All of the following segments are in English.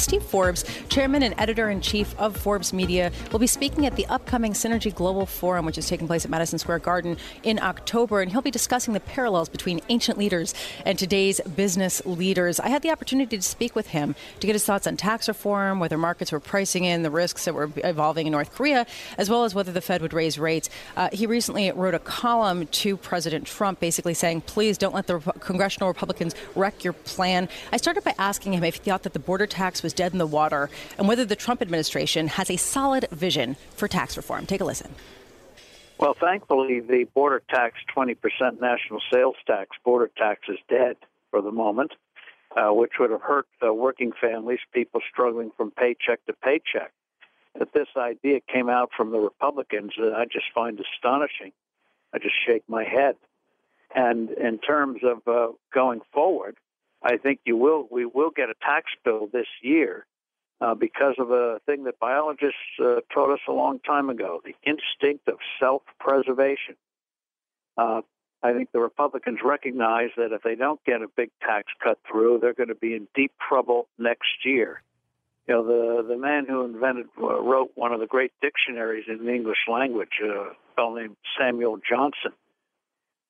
Steve Forbes, chairman and editor in chief of Forbes Media, will be speaking at the upcoming Synergy Global Forum, which is taking place at Madison Square Garden in October. And he'll be discussing the parallels between ancient leaders and today's business leaders. I had the opportunity to speak with him to get his thoughts on tax reform, whether markets were pricing in the risks that were evolving in North Korea, as well as whether the Fed would raise rates. Uh, he recently wrote a column to President Trump basically saying, please don't let the congressional Republicans wreck your plan. I started by asking him if he thought that the border tax was was dead in the water and whether the Trump administration has a solid vision for tax reform. Take a listen. Well, thankfully, the border tax, 20% national sales tax, border tax is dead for the moment, uh, which would have hurt uh, working families, people struggling from paycheck to paycheck. That this idea came out from the Republicans, uh, I just find astonishing. I just shake my head. And in terms of uh, going forward, I think you will. We will get a tax bill this year uh, because of a thing that biologists uh, taught us a long time ago: the instinct of self-preservation. Uh, I think the Republicans recognize that if they don't get a big tax cut through, they're going to be in deep trouble next year. You know, the the man who invented uh, wrote one of the great dictionaries in the English language, uh, a fellow named Samuel Johnson.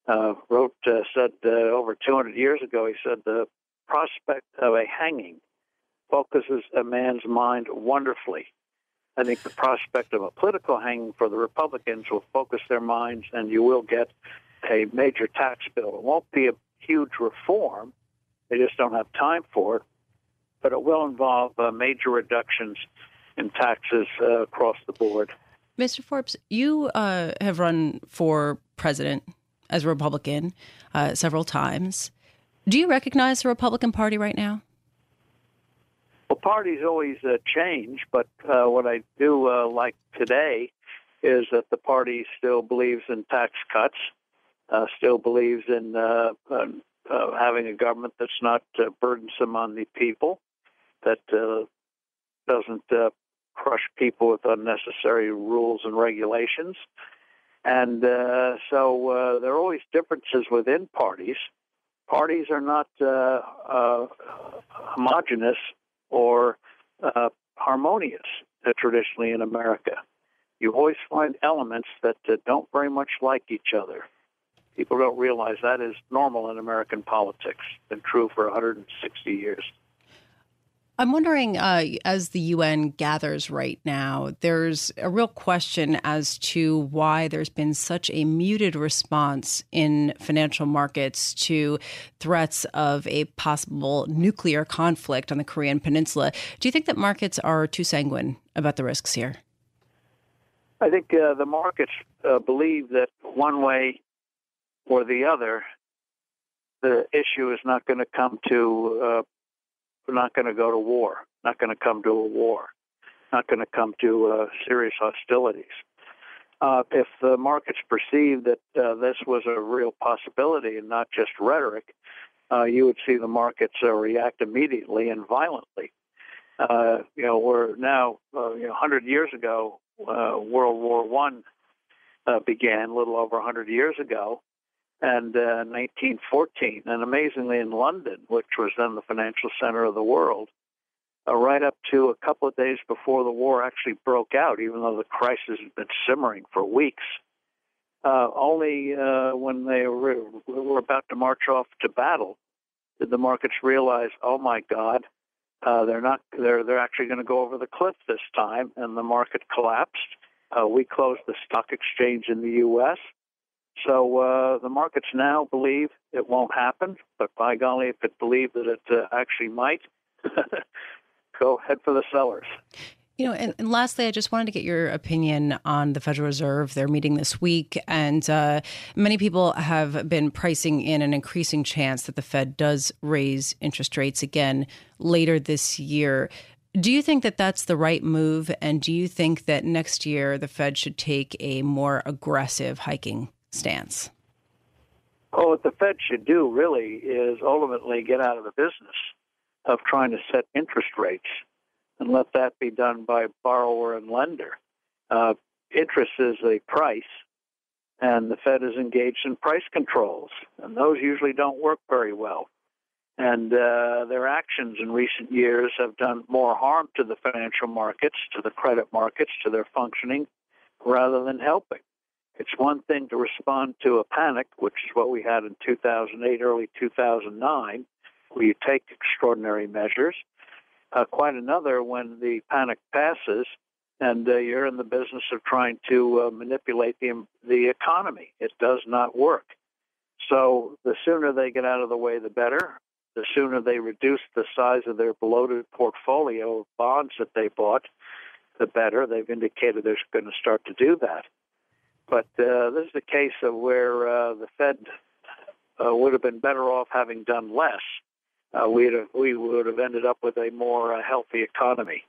Uh, wrote uh, said uh, over 200 years ago. He said the prospect of a hanging focuses a man's mind wonderfully. I think the prospect of a political hanging for the Republicans will focus their minds, and you will get a major tax bill. It won't be a huge reform, they just don't have time for it, but it will involve uh, major reductions in taxes uh, across the board. Mr. Forbes, you uh, have run for president as a Republican uh, several times. Do you recognize the Republican Party right now? Well, parties always uh, change, but uh, what I do uh, like today is that the party still believes in tax cuts, uh, still believes in uh, uh, having a government that's not burdensome on the people, that doesn't crush people with unnecessary rules and regulations. And so there are always differences within parties parties are not uh, uh, homogenous or uh, harmonious traditionally in America. You always find elements that don't very much like each other. People don't realize that is normal in American politics, been true for 160 years. I'm wondering, uh, as the UN gathers right now, there's a real question as to why there's been such a muted response in financial markets to threats of a possible nuclear conflict on the Korean Peninsula. Do you think that markets are too sanguine about the risks here? I think uh, the markets uh, believe that one way or the other, the issue is not going to come to uh, we're not going to go to war, not going to come to a war, not going to come to uh, serious hostilities. Uh, if the markets perceive that uh, this was a real possibility and not just rhetoric, uh, you would see the markets uh, react immediately and violently. Uh, you know, we're now, you know, 100 years ago, World War One began, a little over 100 years ago, and uh, 1914. And amazingly, in London, which was then the financial center of the world, uh, right up to a couple of days before the war actually broke out, even though the crisis had been simmering for weeks. Uh, only uh, when they were, were about to march off to battle did the markets realize, oh my God, Uh, they're not. They're they're actually going to go over the cliff this time, and the market collapsed. Uh, we closed the stock exchange in the U.S. So uh, the markets now believe it won't happen, but by golly, if it believed that it uh, actually might, go head for the sellers. You know, and, and, lastly, I just wanted to get your opinion on the Federal Reserve. They're meeting this week, and uh, many people have been pricing in an increasing chance that the Fed does raise interest rates again later this year. Do you think that that's the right move? And do you think that next year the Fed should take a more aggressive hiking stance? Well, what the Fed should do really is ultimately get out of the business of trying to set interest rates and let that be done by borrower and lender. Uh, interest is a price, and the Fed is engaged in price controls, and those usually don't work very well. And uh, their actions in recent years have done more harm to the financial markets, to the credit markets, to their functioning, rather than helping. It's one thing to respond to a panic, which is what we had in 2008, early 2009, where you take extraordinary measures uh, quite another when the panic passes and uh, you're in the business of trying to uh, manipulate the the economy. It does not work. So the sooner they get out of the way, the better. The sooner they reduce the size of their bloated portfolio of bonds that they bought, the better. They've indicated they're going to start to do that. But uh, this is a case of where uh, the Fed uh, would have been better off having done less uh, we'd have, we would have ended up with a more uh, healthy economy.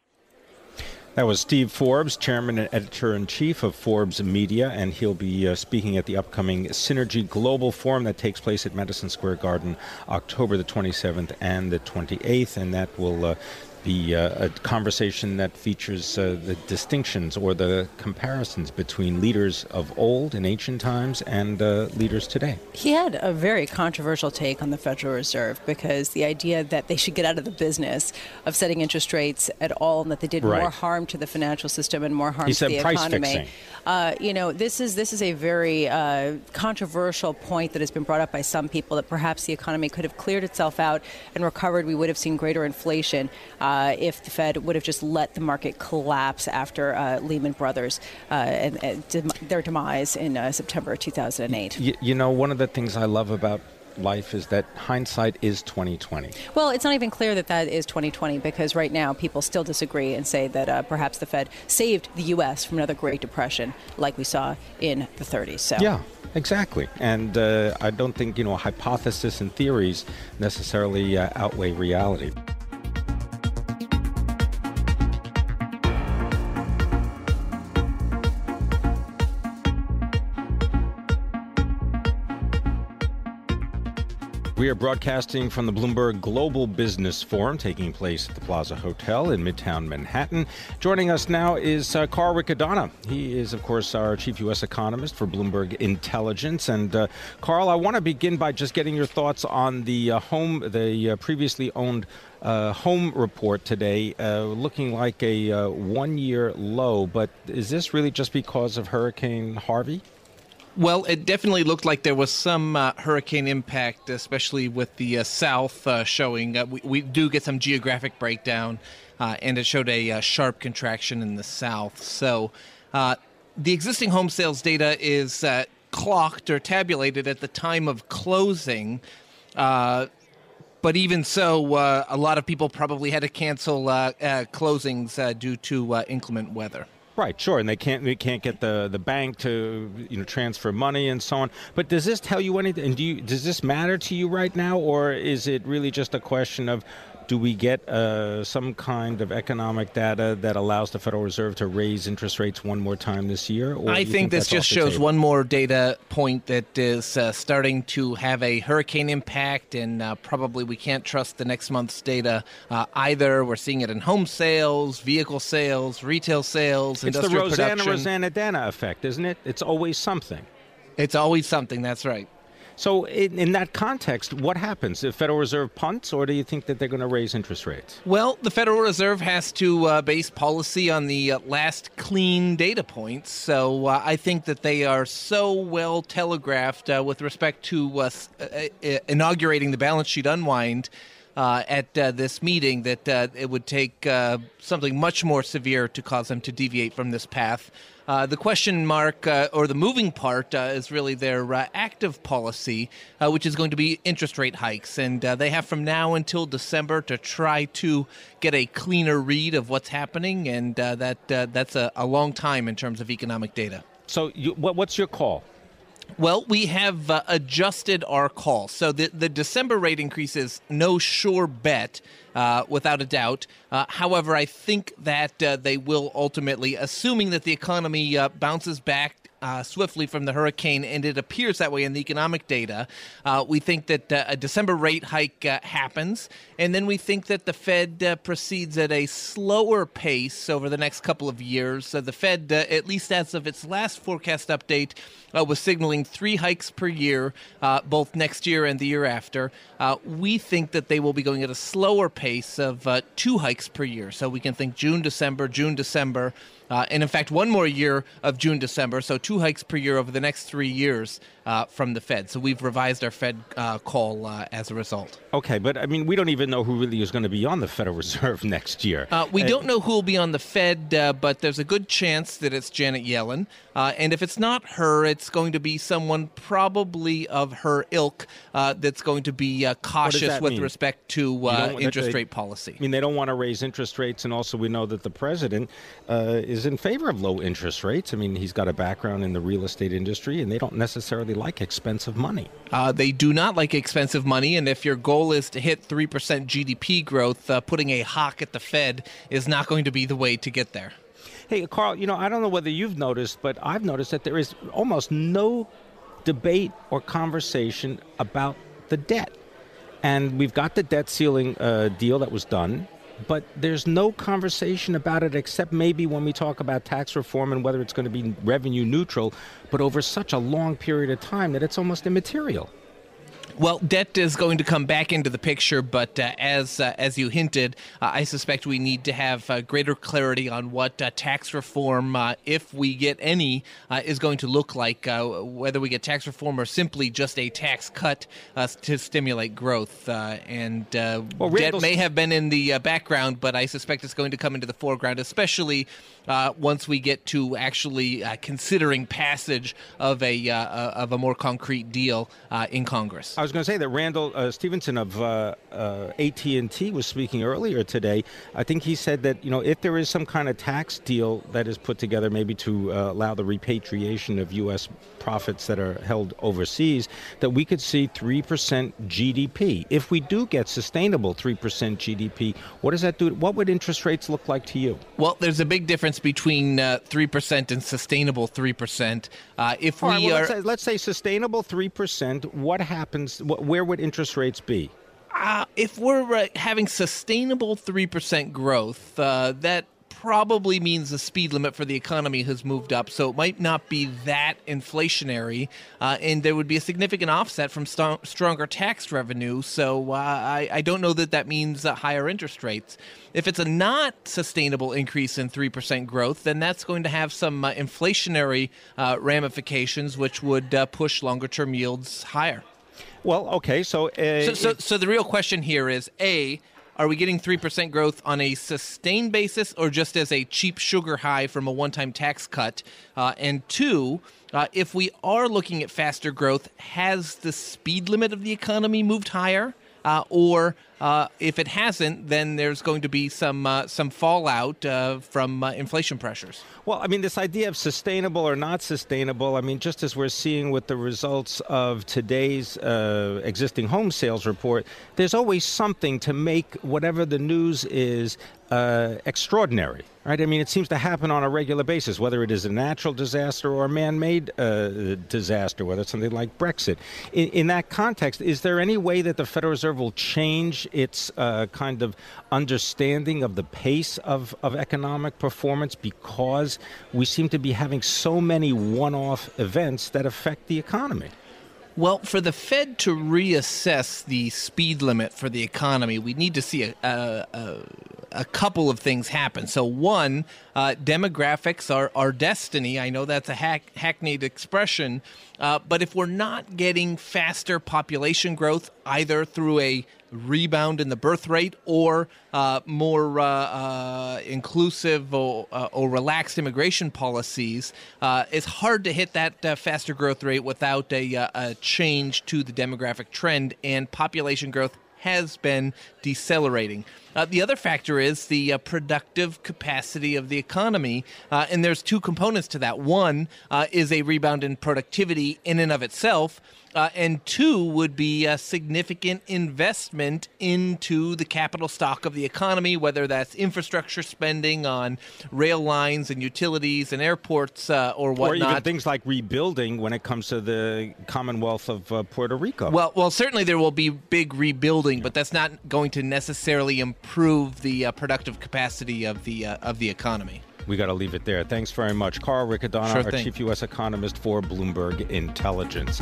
That was Steve Forbes, chairman and editor in chief of Forbes Media, and he'll be uh, speaking at the upcoming Synergy Global Forum that takes place at Madison Square Garden October the 27th and the 28th, and that will uh, the uh, a conversation that features uh, the distinctions or the comparisons between leaders of old in ancient times and uh, leaders today. He had a very controversial take on the Federal Reserve because the idea that they should get out of the business of setting interest rates at all and that they did right. more harm to the financial system and more harm he to the economy. Uh, you know, this is this is a very uh, controversial point that has been brought up by some people that perhaps the economy could have cleared itself out and recovered. We would have seen greater inflation uh, if the Fed would have just let the market collapse after uh, Lehman Brothers uh, and, and their demise in uh, September 2008. You, you know, one of the things I love about life is that hindsight is 2020. Well, it's not even clear that that is 2020 because right now people still disagree and say that uh, perhaps the Fed saved the U.S. from another Great Depression like we saw in the 30s. So yeah. Exactly, and uh, I don't think you know hypothesis and theories necessarily uh, outweigh reality. We are broadcasting from the Bloomberg Global Business Forum taking place at the Plaza Hotel in Midtown Manhattan. Joining us now is uh, Carl Riccadonna. He is, of course, our chief U.S. economist for Bloomberg Intelligence. And uh, Carl, I want to begin by just getting your thoughts on the uh, home, the uh, previously owned uh, home report today, uh, looking like a uh, one year low. But is this really just because of Hurricane Harvey? Well, it definitely looked like there was some uh, hurricane impact, especially with the uh, south uh, showing. Uh, we, we, do get some geographic breakdown, uh, and it showed a uh, sharp contraction in the south. So the existing home sales data is clocked or tabulated at the time of closing. but even so, a lot of people probably had to cancel closings due to inclement weather. Right, sure, and they can't they can't get the, the bank to you know transfer money and so on. But does this tell you anything? And do you, does this matter to you right now, or is it really just a question of do we get uh, some kind of economic data that allows the Federal Reserve to raise interest rates one more time this year? I think, think, this just shows table? one more data point that is uh, starting to have a hurricane impact, and uh, probably we can't trust the next month's data uh, either. We're seeing it in home sales, vehicle sales, retail sales, it's industrial the Rosanna production. Rosanna Dana effect, isn't it? It's always something. It's always something. That's right. So, in, in, that context, what happens? The Federal Reserve punts, or do you think that they're going to raise interest rates? Well, the Federal Reserve has to uh, base policy on the uh, last clean data points. So, uh, I think that they are so well telegraphed uh, with respect to uh, uh, inaugurating the balance sheet unwind uh, at uh, this meeting that uh, it would take uh, something much more severe to cause them to deviate from this path. Uh, the question mark uh, or the moving part is really their active policy, which is going to be interest rate hikes. And they have from now until December to try to get a cleaner read of what's happening. And that that's a, a, long time in terms of economic data. So, you, what, what's your call? Well, we have uh, adjusted our call. So the, the December rate increase is no sure bet, uh, without a doubt. Uh, however, I think that uh, they will ultimately, assuming that the economy uh, bounces back uh, swiftly from the hurricane, and it appears that way in the economic data. Uh, we think that uh, a December rate hike uh, happens, and then we think that the Fed uh, proceeds at a slower pace over the next couple of years. the Fed, at least as of its last forecast update, was signaling three hikes per year, both next year and the year after. we think that they will be going at a slower pace of two hikes per year. So we can think June, December, June, December. Uh, and in fact, one more year of June, December, so two hikes per year over the next three years uh, from the Fed. So we've revised our Fed uh, call uh, as a result. Okay, but I mean, we don't even know who really is going to be on the Federal Reserve next year. Uh, we uh, don't know who will be on the Fed, uh, but there's a good chance that it's Janet Yellen. and if it's not her, it's going to be someone probably of her ilk that's going to be cautious with mean? respect to interest they, rate policy. I mean, they don't want to raise interest rates, and also we know that the president is in favor of low interest rates. I mean, he's got a background in the real estate industry, and they don't necessarily like expensive money. Uh, they do not like expensive money, and if your goal is to hit 3% GDP growth, uh, putting a hawk at the Fed is not going to be the way to get there. Hey, Carl, you know, I don't know whether you've noticed, but I've noticed that there is almost no debate or conversation about the debt. And we've got the debt ceiling uh, deal that was done but there's no conversation about it except maybe when we talk about tax reform and whether it's going to be revenue neutral, but over such a long period of time that it's almost immaterial. Well, debt is going to come back into the picture, but uh, as uh, as you hinted, uh, I suspect we need to have uh, greater clarity on what uh, tax reform, uh, if we get any, is going to look like. whether we get tax reform or simply just a tax cut to stimulate growth, and well, debt may have been in the background, but I suspect it's going to come into the foreground, especially once we get to actually considering passage of a of a more concrete deal in Congress. I was going to say that Randall uh, Stephenson of uh, uh, AT&T was speaking earlier today. I think he said that you know if there is some kind of tax deal that is put together, maybe to uh, allow the repatriation of U.S. profits that are held overseas, that we could see three percent GDP. If we do get sustainable three percent GDP, what does that do? What would interest rates look like to you? Well, there's a big difference between uh, three percent and sustainable three percent. Uh, if we right, well, are, let's say, let's say sustainable three percent, what happens? Where would interest rates be? Uh, if we're uh, having sustainable 3% growth, uh, that probably means the speed limit for the economy has moved up. So it might not be that inflationary, uh, and there would be a significant offset from st- stronger tax revenue. So uh, I, I, don't know that that means uh, higher interest rates. If it's a not sustainable increase in 3% growth, then that's going to have some uh, inflationary uh, ramifications, which would push longer term yields higher. Well, okay, so, uh, so, so, so the real question here is a are we getting 3% growth on a sustained basis or just as a cheap sugar high from a one time tax cut? Uh, and two, uh, if we are looking at faster growth, has the speed limit of the economy moved higher? Uh, or uh, if it hasn't, then there's going to be some uh, some fallout uh, from uh, inflation pressures. Well, I mean, this idea of sustainable or not sustainable. I mean, just as we're seeing with the results of today's uh, existing home sales report, there's always something to make whatever the news is extraordinary right? I mean, it seems to happen on a regular basis, whether it is a natural disaster or a man made uh, disaster, whether it's something like Brexit. In, in, that context, is there any way that the Federal Reserve will change its uh, kind of understanding of the pace of, of economic performance because we seem to be having so many one off events that affect the economy? Well, for the Fed to reassess the speed limit for the economy, we need to see a, a, a a couple of things happen. So, one, uh, demographics are our destiny. I know that's a hack, hackneyed expression, uh, but if we're not getting faster population growth, either through a rebound in the birth rate or uh, more uh, uh, inclusive or, uh, or, relaxed immigration policies, uh, it's hard to hit that uh, faster growth rate without a, a change to the demographic trend, and population growth has been decelerating. Uh, the other factor is the uh, productive capacity of the economy, uh, and there's two components to that. One is a rebound in productivity in and of itself, uh, and two would be a significant investment into the capital stock of the economy, whether that's infrastructure spending on rail lines and utilities and airports uh, or whatnot. Or even things like rebuilding when it comes to the Commonwealth of uh, Puerto Rico. Well, well, certainly there will be big rebuilding, but that's not going to necessarily improve the uh, productive capacity of the uh, of the economy we got to leave it there. Thanks very much. Carl Riccadonna, sure our chief U.S. economist for Bloomberg Intelligence.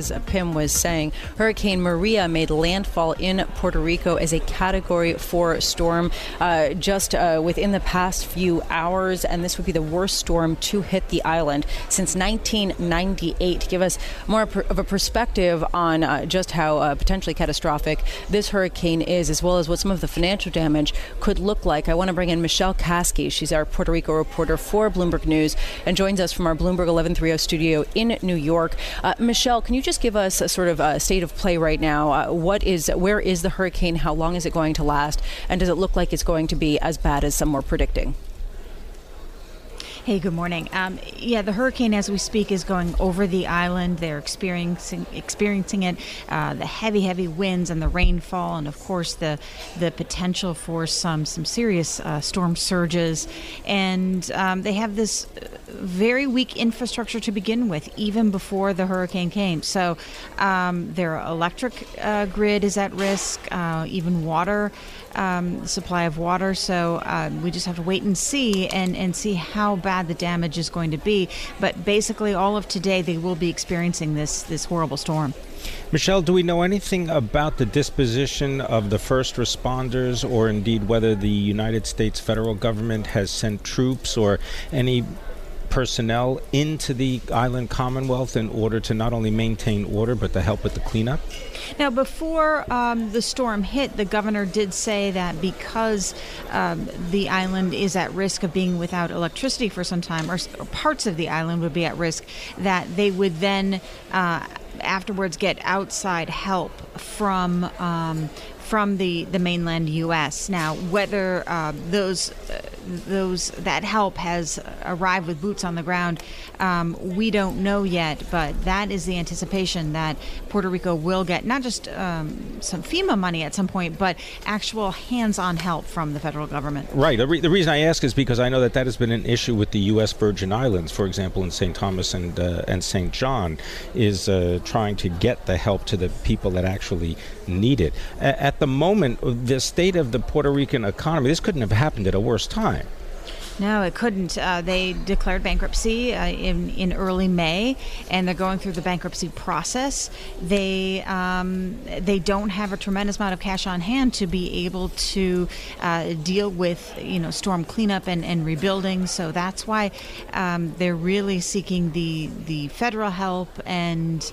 As Pimm was saying, Hurricane Maria made landfall in Puerto Rico as a Category 4 storm uh, just uh, within the past few hours, and this would be the worst storm to hit the island since 1998. To give us more of a perspective on uh, just how uh, potentially catastrophic this hurricane is, as well as what some of the financial damage could look like, I want to bring in Michelle Kaske. She's our Puerto Rico reporter for Bloomberg News and joins us from our Bloomberg 1130 studio in New York. Uh, Michelle, can you you just give us a sort of a state of play right now? Uh, what is, where is the hurricane? How long is it going to last? And does it look like it's going to be as bad as some were predicting? Hey, good morning. Um, yeah, the hurricane, as we speak, is going over the island. They're experiencing experiencing it. Uh, the heavy, heavy winds and the rainfall, and of course the the potential for some some serious uh, storm surges. And um, they have this very weak infrastructure to begin with, even before the hurricane came. So um, their electric uh, grid is at risk. Uh, even water um, supply of water. So uh, we just have to wait and see and, and see how bad the damage is going to be. But basically, all of today, they will be experiencing this, this horrible storm. Michelle, do we know anything about the disposition of the first responders or indeed whether the United States federal government has sent troops or any personnel into the island commonwealth in order to not only maintain order but to help with the cleanup? Now, before um, the storm hit, the governor did say that because um, the island is at risk of being without electricity for some time, or, or parts of the island would be at risk, that they would then. Uh, afterwards get outside help from um, from the, the mainland U.S. Now, whether uh, those uh, those that help has arrived with boots on the ground, um, we don't know yet. But that is the anticipation that Puerto Rico will get not just um, some FEMA money at some point, but actual hands-on help from the federal government. Right. The, re- the reason I ask is because I know that that has been an issue with the U.S. Virgin Islands, for example, in St. Thomas and uh, and St. John, is uh, trying to get the help to the people that actually need it. At the moment, the state of the Puerto Rican economy, this couldn't have happened at a worse time. No, it couldn't. Uh, they declared bankruptcy uh, in in early May, and they're going through the bankruptcy process. They um, they don't have a tremendous amount of cash on hand to be able to uh, deal with you know storm cleanup and, and rebuilding. So that's why um, they're really seeking the the federal help and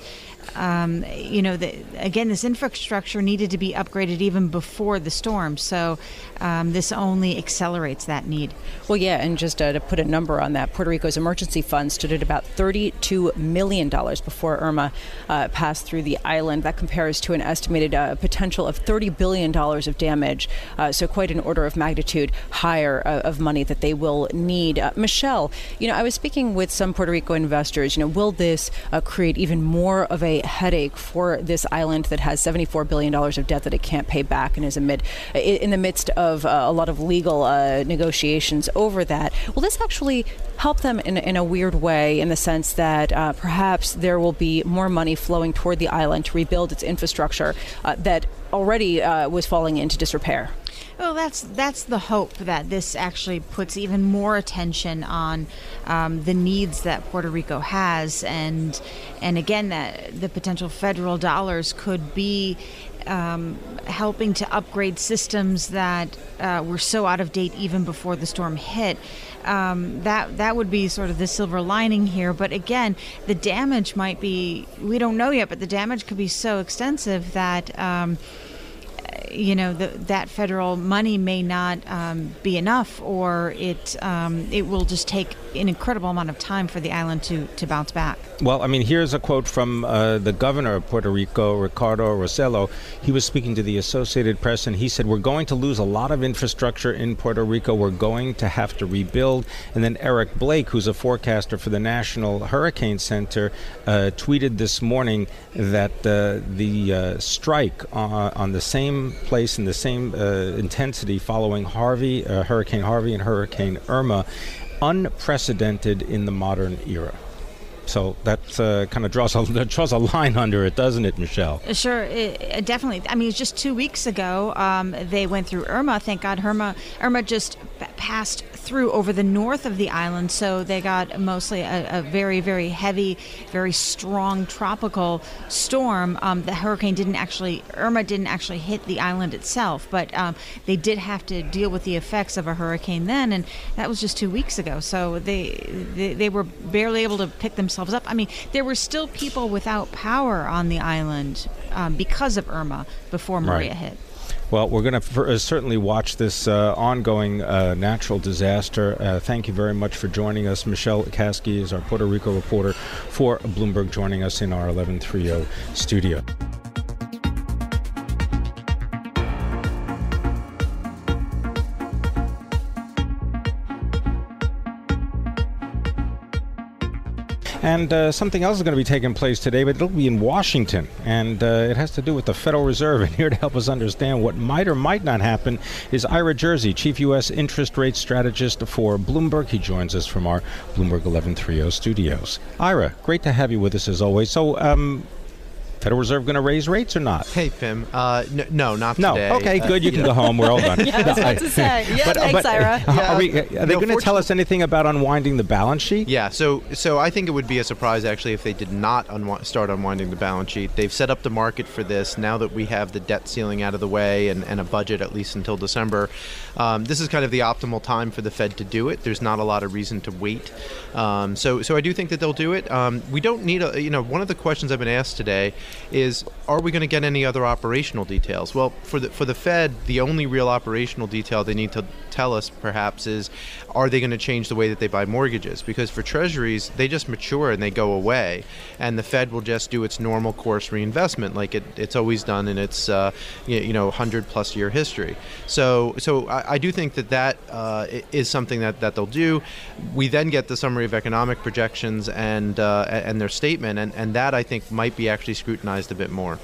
um, you know, the, again, this infrastructure needed to be upgraded even before the storm. So um, this only accelerates that need. Well, yeah, and just uh, to put a number on that, Puerto Rico's emergency fund stood at about $32 million before Irma uh, passed through the island. That compares to an estimated uh, potential of $30 billion of damage. Uh, so quite an order of magnitude higher uh, of money that they will need. Uh, Michelle, you know, I was speaking with some Puerto Rico investors. You know, will this create even more of a headache for this island that has $74 billion of debt that it can't pay back and is amid in the midst of uh, a lot of legal uh, negotiations over that. Will this actually help them in, in a weird way in the sense that uh, perhaps there will be more money flowing toward the island to rebuild its infrastructure uh, that already uh, was falling into disrepair? Well, that's that's the hope that this actually puts even more attention on um, the needs that Puerto Rico has, and and again that the potential federal dollars could be um, helping to upgrade systems that uh, were so out of date even before the storm hit. Um, that that would be sort of the silver lining here. But again, the damage might be we don't know yet, but the damage could be so extensive that. You know the, that federal money may not um, be enough, or it um, it will just take an incredible amount of time for the island to, to bounce back. Well, I mean, here's a quote from uh, the governor of Puerto Rico, Ricardo Rossello. He was speaking to the Associated Press, and he said, "We're going to lose a lot of infrastructure in Puerto Rico. We're going to have to rebuild." And then Eric Blake, who's a forecaster for the National Hurricane Center, uh, tweeted this morning that uh, the uh, strike on the same place in the same uh, intensity following Harvey, uh, Hurricane Harvey, and Hurricane Irma, unprecedented in the modern era. So that uh, kind of draws a draws a line under it, doesn't it, Michelle? Sure, it, definitely. I mean, just two weeks ago um, they went through Irma. Thank God, Irma Irma just passed through over the north of the island, so they got mostly a, a very, very heavy, very strong tropical storm. Um, the hurricane didn't actually, Irma didn't actually hit the island itself, but um, they did have to deal with the effects of a hurricane then, and that was just two weeks ago. So they, they, they were barely able to pick themselves up. I mean, there were still people without power on the island um, because of Irma before Maria right. hit. Well, we're going to uh, certainly watch this uh, ongoing uh, natural disaster. Uh, thank you very much for joining us. Michelle Kaske is our Puerto Rico reporter for Bloomberg, joining us in our 1130 studio. And uh, something else is going to be taking place today, but it'll be in Washington. And uh, it has to do with the Federal Reserve. And here to help us understand what might or might not happen is Ira Jersey, Chief U.S. Interest Rate Strategist for Bloomberg. He joins us from our Bloomberg 1130 studios. Ira, great to have you with us as always. So, um, Federal Reserve going to raise rates or not? Hey, Pimm. Uh, n- no, not no. today. Okay, good. You can go home. We're all done. yeah, I was about to say. Yeah, but, thanks, but, Ira. Yeah. Are, we, are they no, going to tell us anything about unwinding the balance sheet? Yeah. So, so I think it would be a surprise actually if they did not unwi- start unwinding the balance sheet. They've set up the market for this now that we have the debt ceiling out of the way and, and a budget at least until December. Um, this is kind of the optimal time for the Fed to do it. There's not a lot of reason to wait. Um, so, so I do think that they'll do it. Um, we don't need a. You know, one of the questions I've been asked today is are we going to get any other operational details? Well, for the for the Fed, the only real operational detail they need to tell us perhaps is are they going to change the way that they buy mortgages? Because for treasuries, they just mature and they go away, and the Fed will just do its normal course reinvestment like it, it's always done in its uh, you know 100 plus year history. So so I, I do think that that uh, is something that, that they'll do. We then get the summary of economic projections and uh, and their statement, and, and that I think might be actually scrutinized a bit more.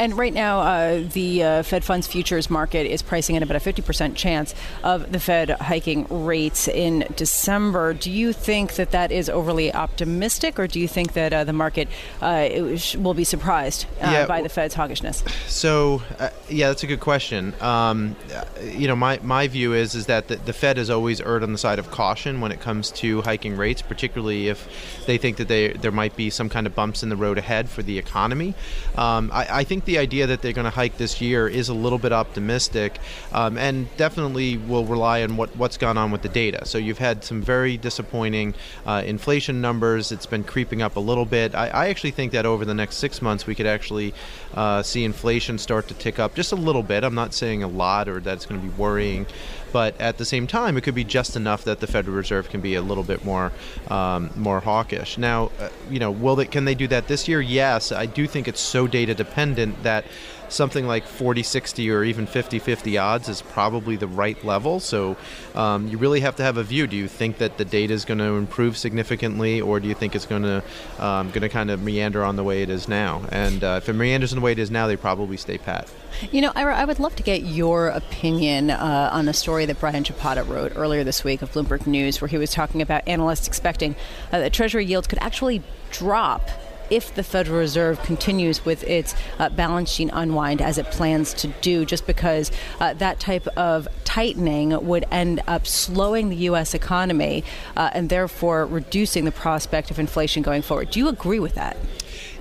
And right now, uh, the uh, Fed funds futures market is pricing in about a 50% chance of the Fed hiking rates in December. Do you think that that is overly optimistic, or do you think that uh, the market uh, will be surprised uh, yeah, by the Fed's hawkishness? So, uh, yeah, that's a good question. Um, you know, my, my view is is that the, the Fed has always erred on the side of caution when it comes to hiking rates, particularly if they think that they, there might be some kind of bumps in the road ahead for the economy. Um, I, I think the idea that they're going to hike this year is a little bit optimistic, um, and definitely will rely on what what's gone on with the data. So you've had some very disappointing uh, inflation numbers. It's been creeping up a little bit. I, I, actually think that over the next six months we could actually uh, see inflation start to tick up just a little bit. I'm not saying a lot or that it's going to be worrying but at the same time, it could be just enough that the Federal Reserve can be a little bit more um, more hawkish. Now, uh, you know, will they can they do that this year? Yes, I do think it's so data dependent that something like 40 60 or even 50 50 odds is probably the right level. So um, you really have to have a view. Do you think that the data is going to improve significantly, or do you think it's going to um, going to kind of meander on the way it is now? And uh, if it meanders on the way it is now, they probably stay pat. You know, Ira, I would love to get your opinion uh, on a story that Brian Chappatta wrote earlier this week of Bloomberg News, where he was talking about analysts expecting uh, that Treasury yields could actually drop if the Federal Reserve continues with its uh, balance sheet unwind as it plans to do, just because uh, that type of tightening would end up slowing the U.S. economy uh, and therefore reducing the prospect of inflation going forward. Do you agree with that?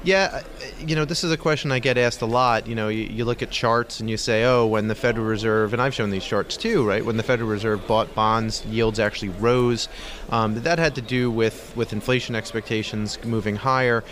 Yeah, you know, this is a question I get asked a lot. You know, you, you, look at charts and you say, oh, when the Federal Reserve, and I've shown these charts too, right? When the Federal Reserve bought bonds, yields actually rose. Um, that had to do with, with inflation expectations moving higher.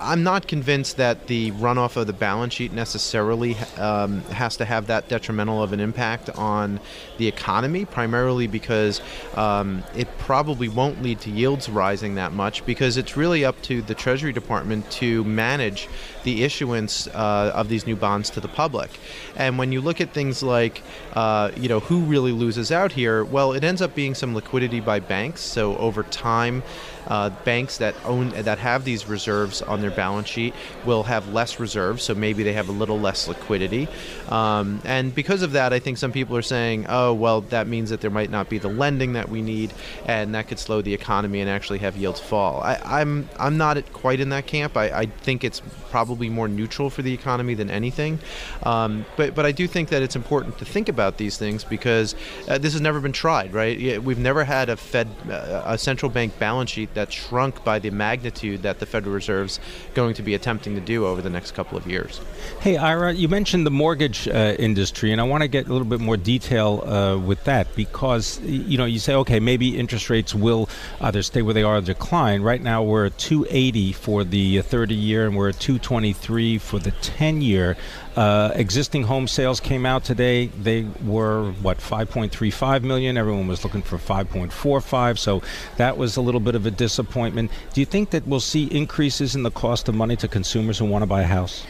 I'm not convinced that the runoff of the balance sheet necessarily um, has to have that detrimental of an impact on the economy, primarily because um, it probably won't lead to yields rising that much because it's really up to the Treasury Department to manage the issuance uh, of these new bonds to the public. And when you look at things like, uh, you know, who really loses out here, well, it ends up being some liquidity by banks. So over time, uh, banks that own that have these reserves on their balance sheet will have less reserves, so maybe they have a little less liquidity. Um, and because of that, I think some people are saying, "Oh, well, that means that there might not be the lending that we need, and that could slow the economy and actually have yields fall." I, am I'm, I'm not quite in that camp. I, I think it's probably more neutral for the economy than anything. Um, but but I do think that it's important to think about these things because uh, this has never been tried, right? We've never had a Fed, uh, a central bank balance sheet that shrunk by the magnitude that the Federal Reserve's going to be attempting to do over the next couple of years. Hey, Ira, you mentioned the mortgage uh, industry, and I want to get a little bit more detail uh, with that because you know you say okay, maybe interest rates will either stay where they are or decline. Right now, we're at 280 for the 30 year, and we're at 223 for the 10 year. Uh, existing home sales came out today. They were what 5.35 million. Everyone was looking for 5.45, so that was a little bit of a disappointment. Do you think that we'll see increases in the cost of money to consumers who want to buy a house?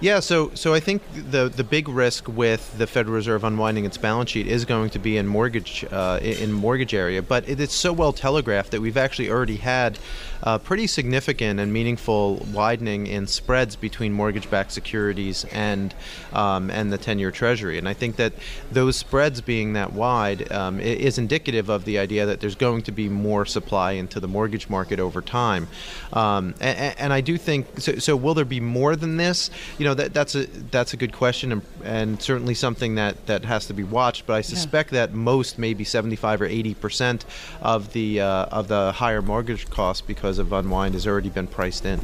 Yeah, so so I think the the big risk with the Federal Reserve unwinding its balance sheet is going to be in mortgage uh, in mortgage area, but it, it's so well telegraphed that we've actually already had uh, pretty significant and meaningful widening in spreads between mortgage-backed securities and um, and the 10-year Treasury. And I think that those spreads being that wide um, is indicative of the idea that there's going to be more supply into the mortgage market over time. Um, and, and, I do think so, so. Will there be more than this? You know, that, that's a that's a good question, and, and certainly something that that has to be watched. But I suspect yeah. that most, maybe 75 or 80 percent of the uh, of the higher mortgage costs because because of unwind has already been priced in.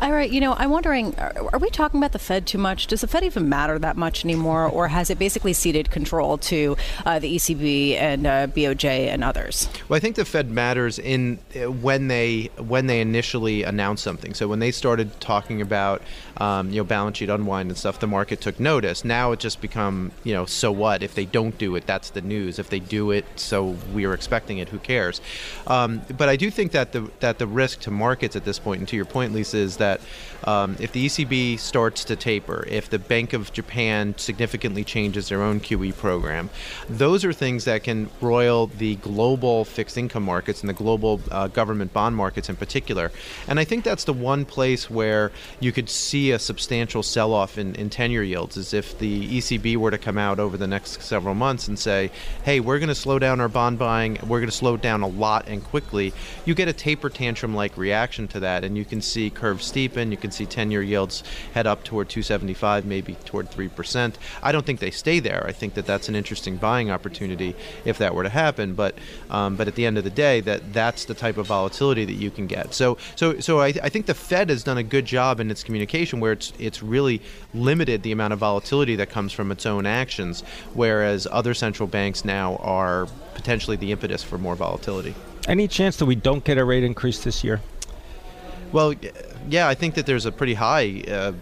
Ira, you know, I'm wondering, are, are, we talking about the Fed too much? Does the Fed even matter that much anymore, or has it basically ceded control to uh, the ECB and uh, BOJ and others? Well, I think the Fed matters in uh, when they when they initially announce something. So when they started talking about um, you know balance sheet unwind and stuff, the market took notice. Now it just become you know so what if they don't do it? That's the news. If they do it, so we are expecting it. Who cares? Um, but I do think that the that the risk to markets at this point, and to your point, Lisa, is that um, if the ECB starts to taper, if the Bank of Japan significantly changes their own QE program, those are things that can roil the global fixed income markets and the global uh, government bond markets in particular. And I think that's the one place where you could see a substantial sell off in, in 10 year yields is if the ECB were to come out over the next several months and say, hey, we're going to slow down our bond buying, we're going to slow down a lot and quickly, you get a taper tantrum like reaction to that, and you can see curves steepen, you can see 10 year yields head up toward 275, maybe toward 3%. I don't think they stay there. I think that that's an interesting buying opportunity if that were to happen. But um, but at the end of the day, that that's the type of volatility that you can get. So so so I, I think the Fed has done a good job in its communication where it's it's really limited the amount of volatility that comes from its own actions, whereas other central banks now are potentially the impetus for more volatility. Any chance that we don't get a rate increase this year? Well, yeah, I think that there's a pretty high uh,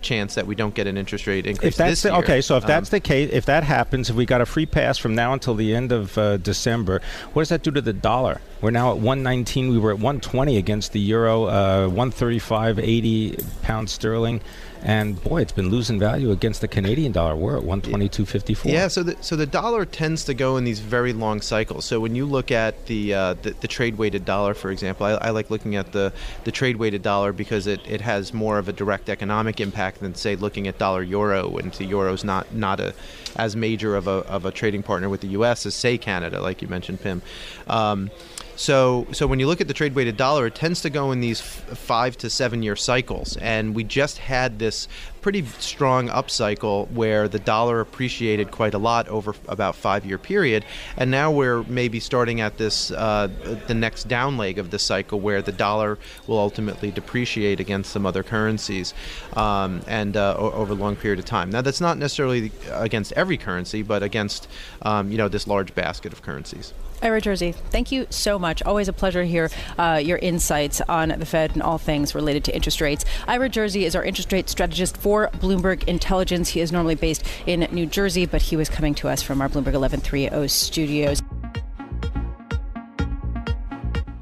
chance that we don't get an interest rate increase. If that's the, okay, so if that's um, the case, if that happens, if we got a free pass from now until the end of uh, December, what does that do to the dollar? We're now at 119. We were at 120 against the euro, uh, 135.80 pound sterling. And boy, it's been losing value against the Canadian dollar. We're at 122.54. Yeah, so the, so the dollar tends to go in these very long cycles. So when you look at the uh, the, the trade weighted dollar, for example, I, I, like looking at the, the trade weighted dollar because it, it has more of a direct economic impact than say looking at dollar euro, and the euro's not not a as major of a, of a trading partner with the U.S. as say Canada, like you mentioned, Pimm. Um, so, so when you look at the trade weighted dollar, it tends to go in these f- five to seven year cycles, and we just had this pretty strong up cycle where the dollar appreciated quite a lot over about five year period, and now we're maybe starting at this uh, the next down leg of the cycle where the dollar will ultimately depreciate against some other currencies, um, and uh, over a long period of time. Now that's not necessarily against every currency, but against um, you know this large basket of currencies. Ira Jersey, thank you so much. Always a pleasure to hear uh, your insights on the Fed and all things related to interest rates. Ira Jersey is our interest rate strategist for Bloomberg Intelligence. He is normally based in New Jersey, but he was coming to us from our Bloomberg 1130 studios.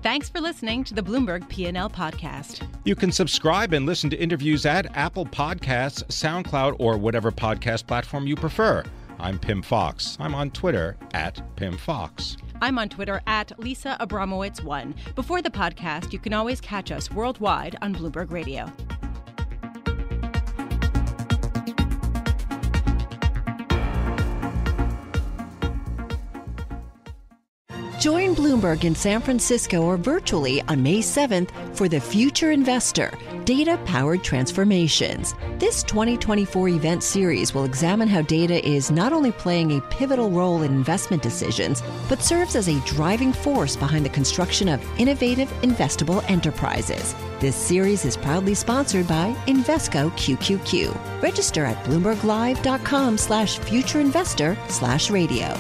Thanks for listening to the Bloomberg P&L podcast. You can subscribe and listen to interviews at Apple Podcasts, SoundCloud, or whatever podcast platform you prefer. I'm Pimm Fox. I'm on Twitter at Pimm Fox. I'm on Twitter at Lisa Abramowicz1. Before the podcast, you can always catch us worldwide on Bloomberg Radio. Join Bloomberg in San Francisco or virtually on May 7th for the Future Investor Data Powered Transformations. This 2024 event series will examine how data is not only playing a pivotal role in investment decisions, but serves as a driving force behind the construction of innovative, investable enterprises. This series is proudly sponsored by Invesco QQQ. Register at bloomberglive.com slash futureinvestor slash radio.